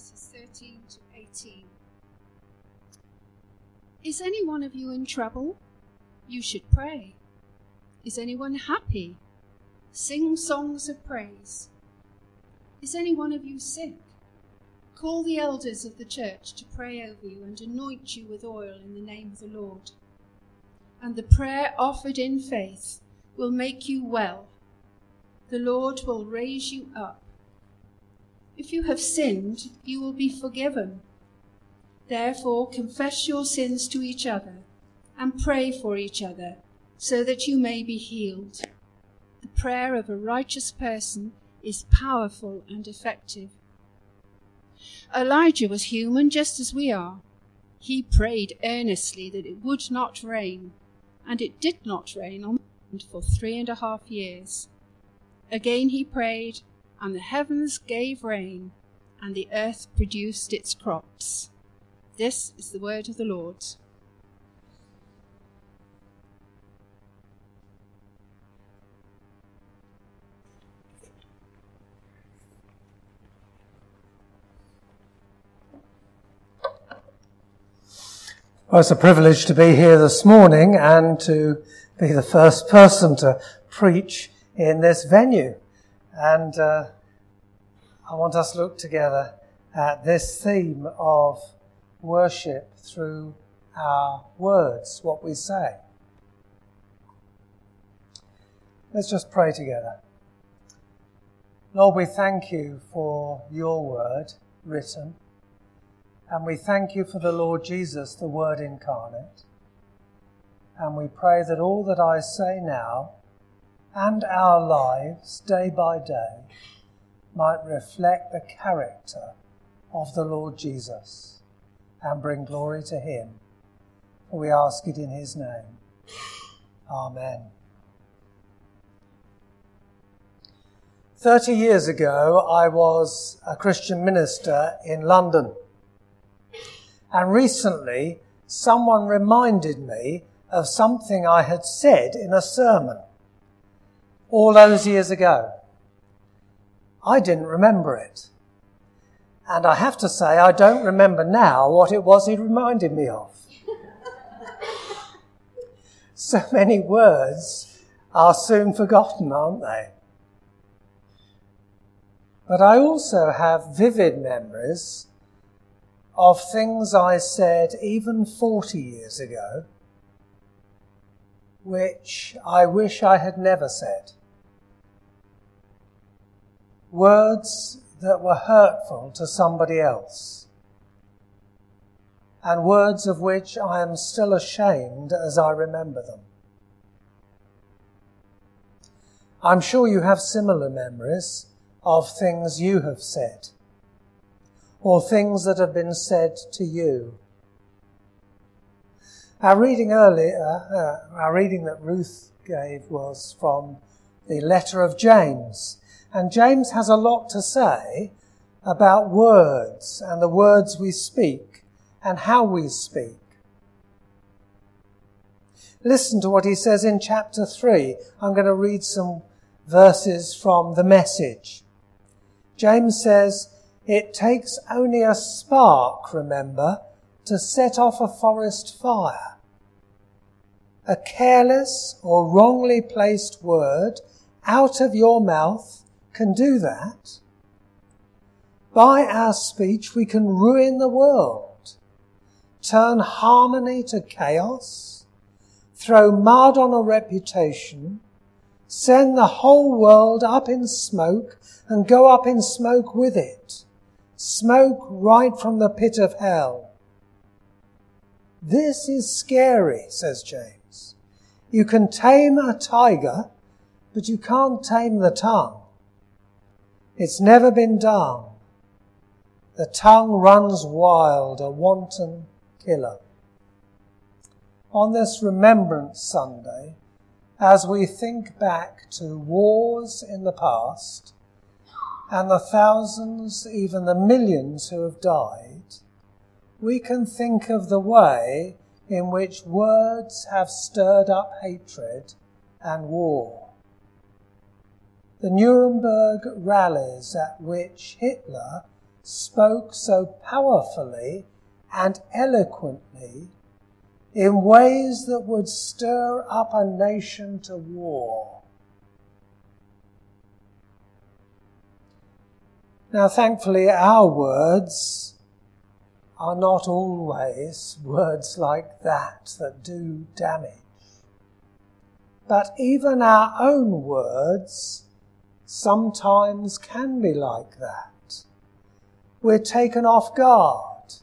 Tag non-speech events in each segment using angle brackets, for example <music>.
verses 13 to 18. Is any one of you in trouble? You should pray. Is anyone happy? Sing songs of praise. Is any one of you sick? Call the elders of the church to pray over you and anoint you with oil in the name of the Lord. And the prayer offered in faith will make you well. The Lord will raise you up. If you have sinned, you will be forgiven. Therefore, confess your sins to each other and pray for each other so that you may be healed. The prayer of a righteous person is powerful and effective. Elijah was human just as we are. He prayed earnestly that it would not rain, and it did not rain on the land for three and a half years. Again he prayed, and the heavens gave rain, and the earth produced its crops. This is the word of the Lord. Well, it's a privilege to be here this morning and to be the first person to preach in this venue. And uh, I want us to look together at this theme of worship through our words, what we say. Let's just pray together. Lord, we thank you for your word written. And we thank you for the Lord Jesus, the Word incarnate. And we pray that all that I say now and our lives day by day might reflect the character of the Lord Jesus and bring glory to him. For we ask it in his name. Amen. Thirty years ago, I was a Christian minister in London. And recently, someone reminded me of something I had said in a sermon all those years ago. I didn't remember it. And I have to say, I don't remember now what it was he reminded me of. <laughs> so many words are soon forgotten, aren't they? But I also have vivid memories of things I said even 40 years ago, which I wish I had never said. Words that were hurtful to somebody else, and words of which I am still ashamed as I remember them. I'm sure you have similar memories of things you have said or things that have been said to you. Our reading earlier, uh, our reading that Ruth gave was from the letter of James. And James has a lot to say about words and the words we speak and how we speak. Listen to what he says in chapter 3. I'm going to read some verses from the message. James says, it takes only a spark, remember, to set off a forest fire. A careless or wrongly placed word out of your mouth can do that. By our speech, we can ruin the world, turn harmony to chaos, throw mud on a reputation, send the whole world up in smoke and go up in smoke with it smoke right from the pit of hell. This is scary, says James. You can tame a tiger, but you can't tame the tongue. It's never been done. The tongue runs wild, a wanton killer. On this Remembrance Sunday, as we think back to wars in the past, and the thousands, even the millions who have died, we can think of the way in which words have stirred up hatred and war. The Nuremberg rallies at which Hitler spoke so powerfully and eloquently in ways that would stir up a nation to war. Now, thankfully, our words are not always words like that that do damage. But even our own words sometimes can be like that. We're taken off guard.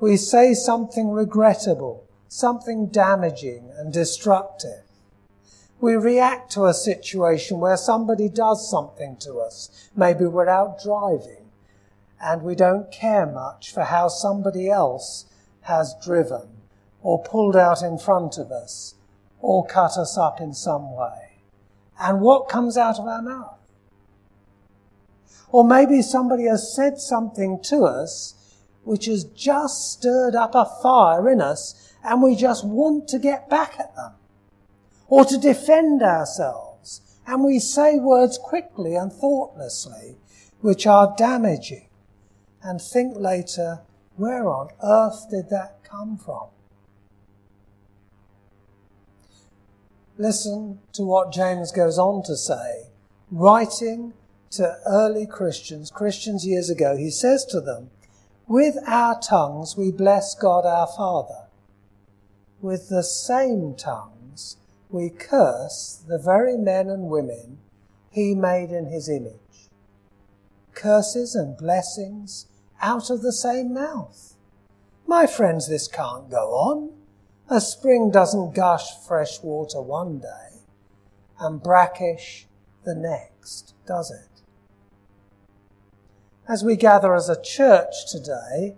We say something regrettable something damaging and destructive. We react to a situation where somebody does something to us. Maybe we're out driving and we don't care much for how somebody else has driven or pulled out in front of us or cut us up in some way. And what comes out of our mouth? Or maybe somebody has said something to us which has just stirred up a fire in us and we just want to get back at them or to defend ourselves. And we say words quickly and thoughtlessly which are damaging and think later, where on earth did that come from? Listen to what James goes on to say, writing to early Christians, Christians years ago. He says to them, with our tongues we bless God our Father with the same tongues we curse the very men and women he made in his image. Curses and blessings out of the same mouth. My friends, this can't go on. A spring doesn't gush fresh water one day and brackish the next, does it? As we gather as a church today,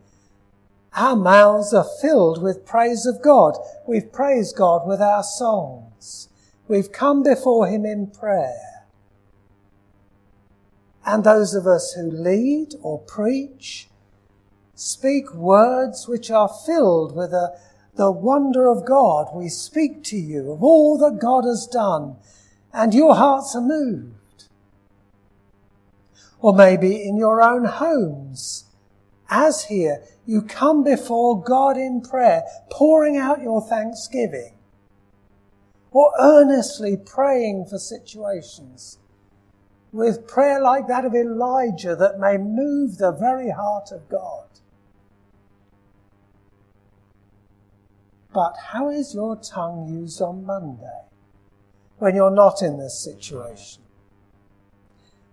our mouths are filled with praise of God. We've praised God with our songs. We've come before Him in prayer. And those of us who lead or preach speak words which are filled with a, the wonder of God. We speak to you of all that God has done, and your hearts are moved. Or maybe in your own homes, as here, you come before God in prayer, pouring out your thanksgiving, or earnestly praying for situations with prayer like that of Elijah that may move the very heart of God. But how is your tongue used on Monday when you're not in this situation?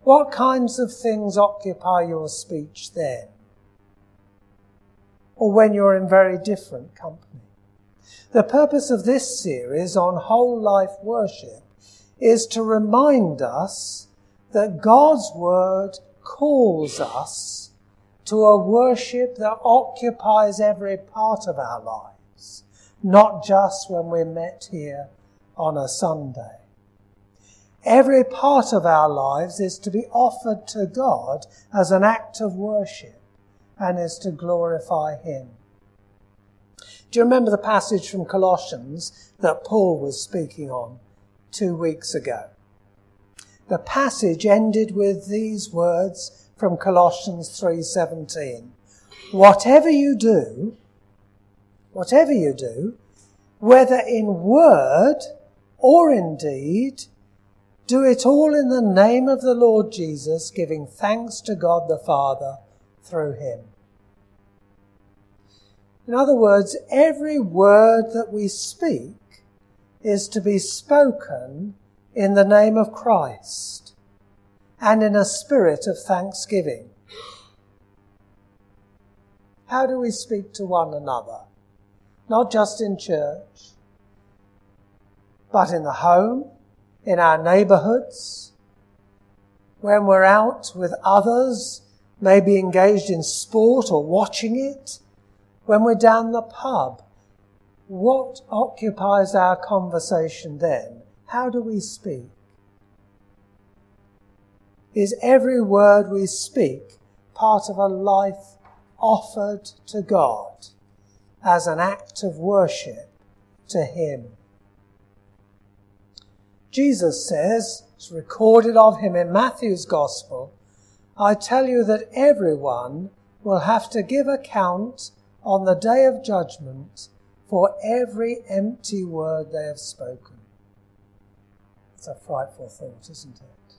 What kinds of things occupy your speech then? or when you're in very different company. The purpose of this series on whole life worship is to remind us that God's word calls us to a worship that occupies every part of our lives, not just when we're met here on a Sunday. Every part of our lives is to be offered to God as an act of worship and is to glorify Him. Do you remember the passage from Colossians that Paul was speaking on two weeks ago? The passage ended with these words from Colossians 3:17. Whatever you do, whatever you do, whether in word or in deed, do it all in the name of the Lord Jesus, giving thanks to God the Father through him. In other words, every word that we speak is to be spoken in the name of Christ and in a spirit of thanksgiving. How do we speak to one another? Not just in church, but in the home, in our neighborhoods, when we're out with others maybe engaged in sport or watching it, when we're down the pub, what occupies our conversation then? How do we speak? Is every word we speak part of a life offered to God as an act of worship to Him? Jesus says, it's recorded of Him in Matthew's Gospel, I tell you that everyone will have to give account on the day of judgment for every empty word they have spoken. It's a frightful thought, isn't it?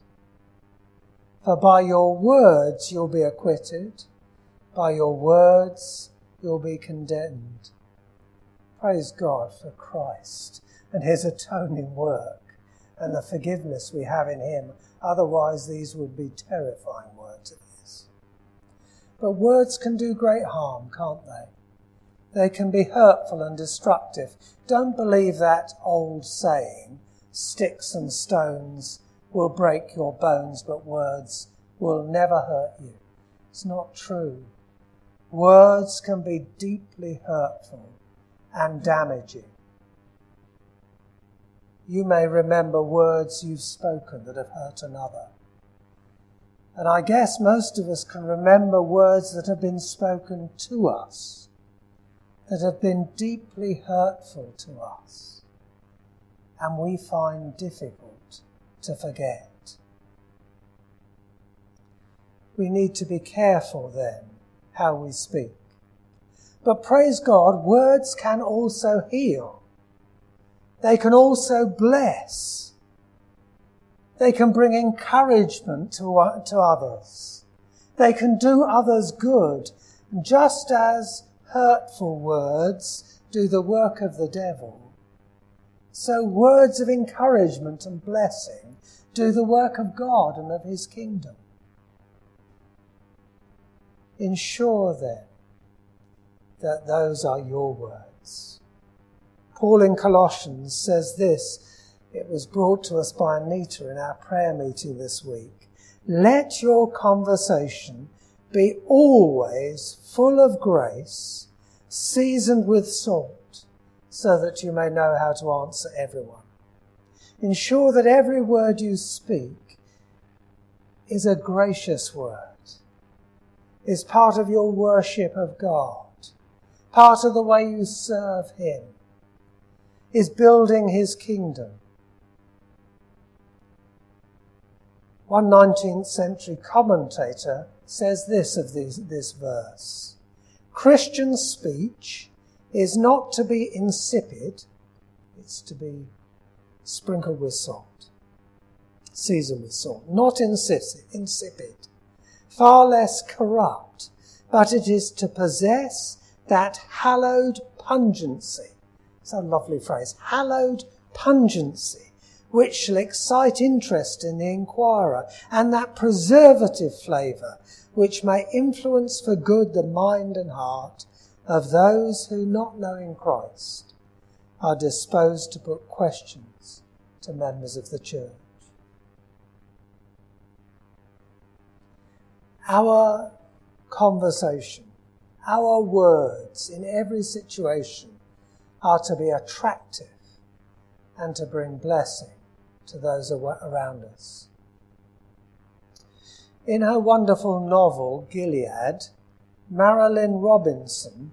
For by your words you'll be acquitted, by your words you'll be condemned. Praise God for Christ and his atoning work and the forgiveness we have in him. Otherwise, these would be terrifying words of his. But words can do great harm, can't they? They can be hurtful and destructive. Don't believe that old saying, sticks and stones will break your bones, but words will never hurt you. It's not true. Words can be deeply hurtful and damaging. You may remember words you've spoken that have hurt another. And I guess most of us can remember words that have been spoken to us that have been deeply hurtful to us and we find difficult to forget. We need to be careful then how we speak. But praise God, words can also heal. They can also bless. They can bring encouragement to, to others. They can do others good, just as hurtful words do the work of the devil. So words of encouragement and blessing do the work of God and of his kingdom. Ensure then that those are your words. Paul in Colossians says this. It was brought to us by Anita in our prayer meeting this week. Let your conversation be always full of grace, seasoned with salt, so that you may know how to answer everyone. Ensure that every word you speak is a gracious word, is part of your worship of God, part of the way you serve Him, is building His kingdom. One 19th century commentator says this of this, this verse Christian speech is not to be insipid, it's to be sprinkled with salt, seasoned with salt, not insipid, far less corrupt, but it is to possess that hallowed pungency. It's a lovely phrase, hallowed pungency, which shall excite interest in the inquirer, and that preservative flavour which may influence for good the mind and heart of those who, not knowing Christ, are disposed to put questions to members of the church. Our conversation, our words in every situation are to be attractive and to bring blessing to those around us. In her wonderful novel, Gilead, Marilynne Robinson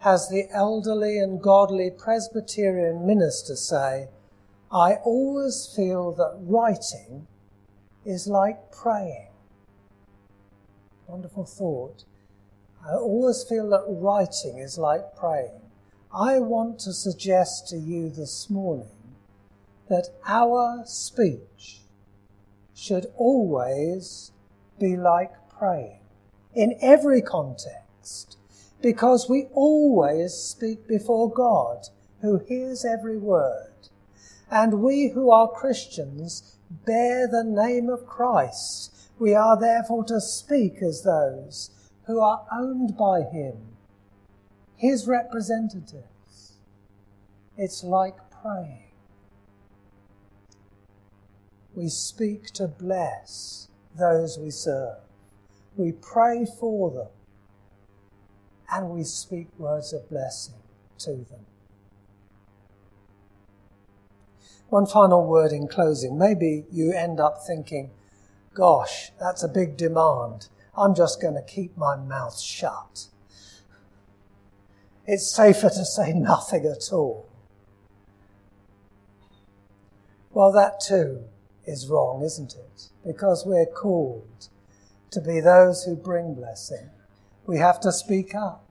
has the elderly and godly Presbyterian minister say, I always feel that writing is like praying. Wonderful thought. I always feel that writing is like praying. I want to suggest to you this morning that our speech should always be like praying in every context because we always speak before God who hears every word. And we who are Christians bear the name of Christ. We are therefore to speak as those who are owned by Him, His representatives. It's like praying we speak to bless those we serve. We pray for them and we speak words of blessing to them. One final word in closing. Maybe you end up thinking, gosh, that's a big demand. I'm just going to keep my mouth shut. It's safer to say nothing at all. Well, that too is wrong, isn't it? Because we're called to be those who bring blessing, we have to speak up.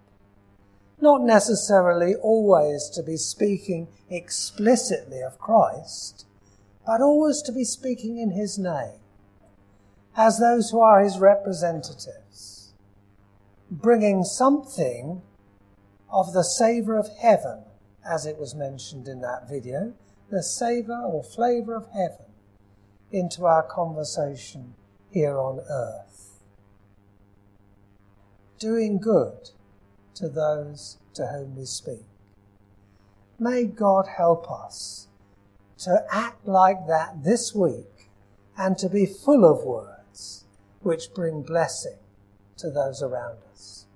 Not necessarily always to be speaking explicitly of Christ, but always to be speaking in His name, as those who are His representatives, bringing something of the savour of heaven, as it was mentioned in that video, the savour or flavour of heaven into our conversation here on earth. Doing good to those to whom we speak. May God help us to act like that this week and to be full of words which bring blessing to those around us.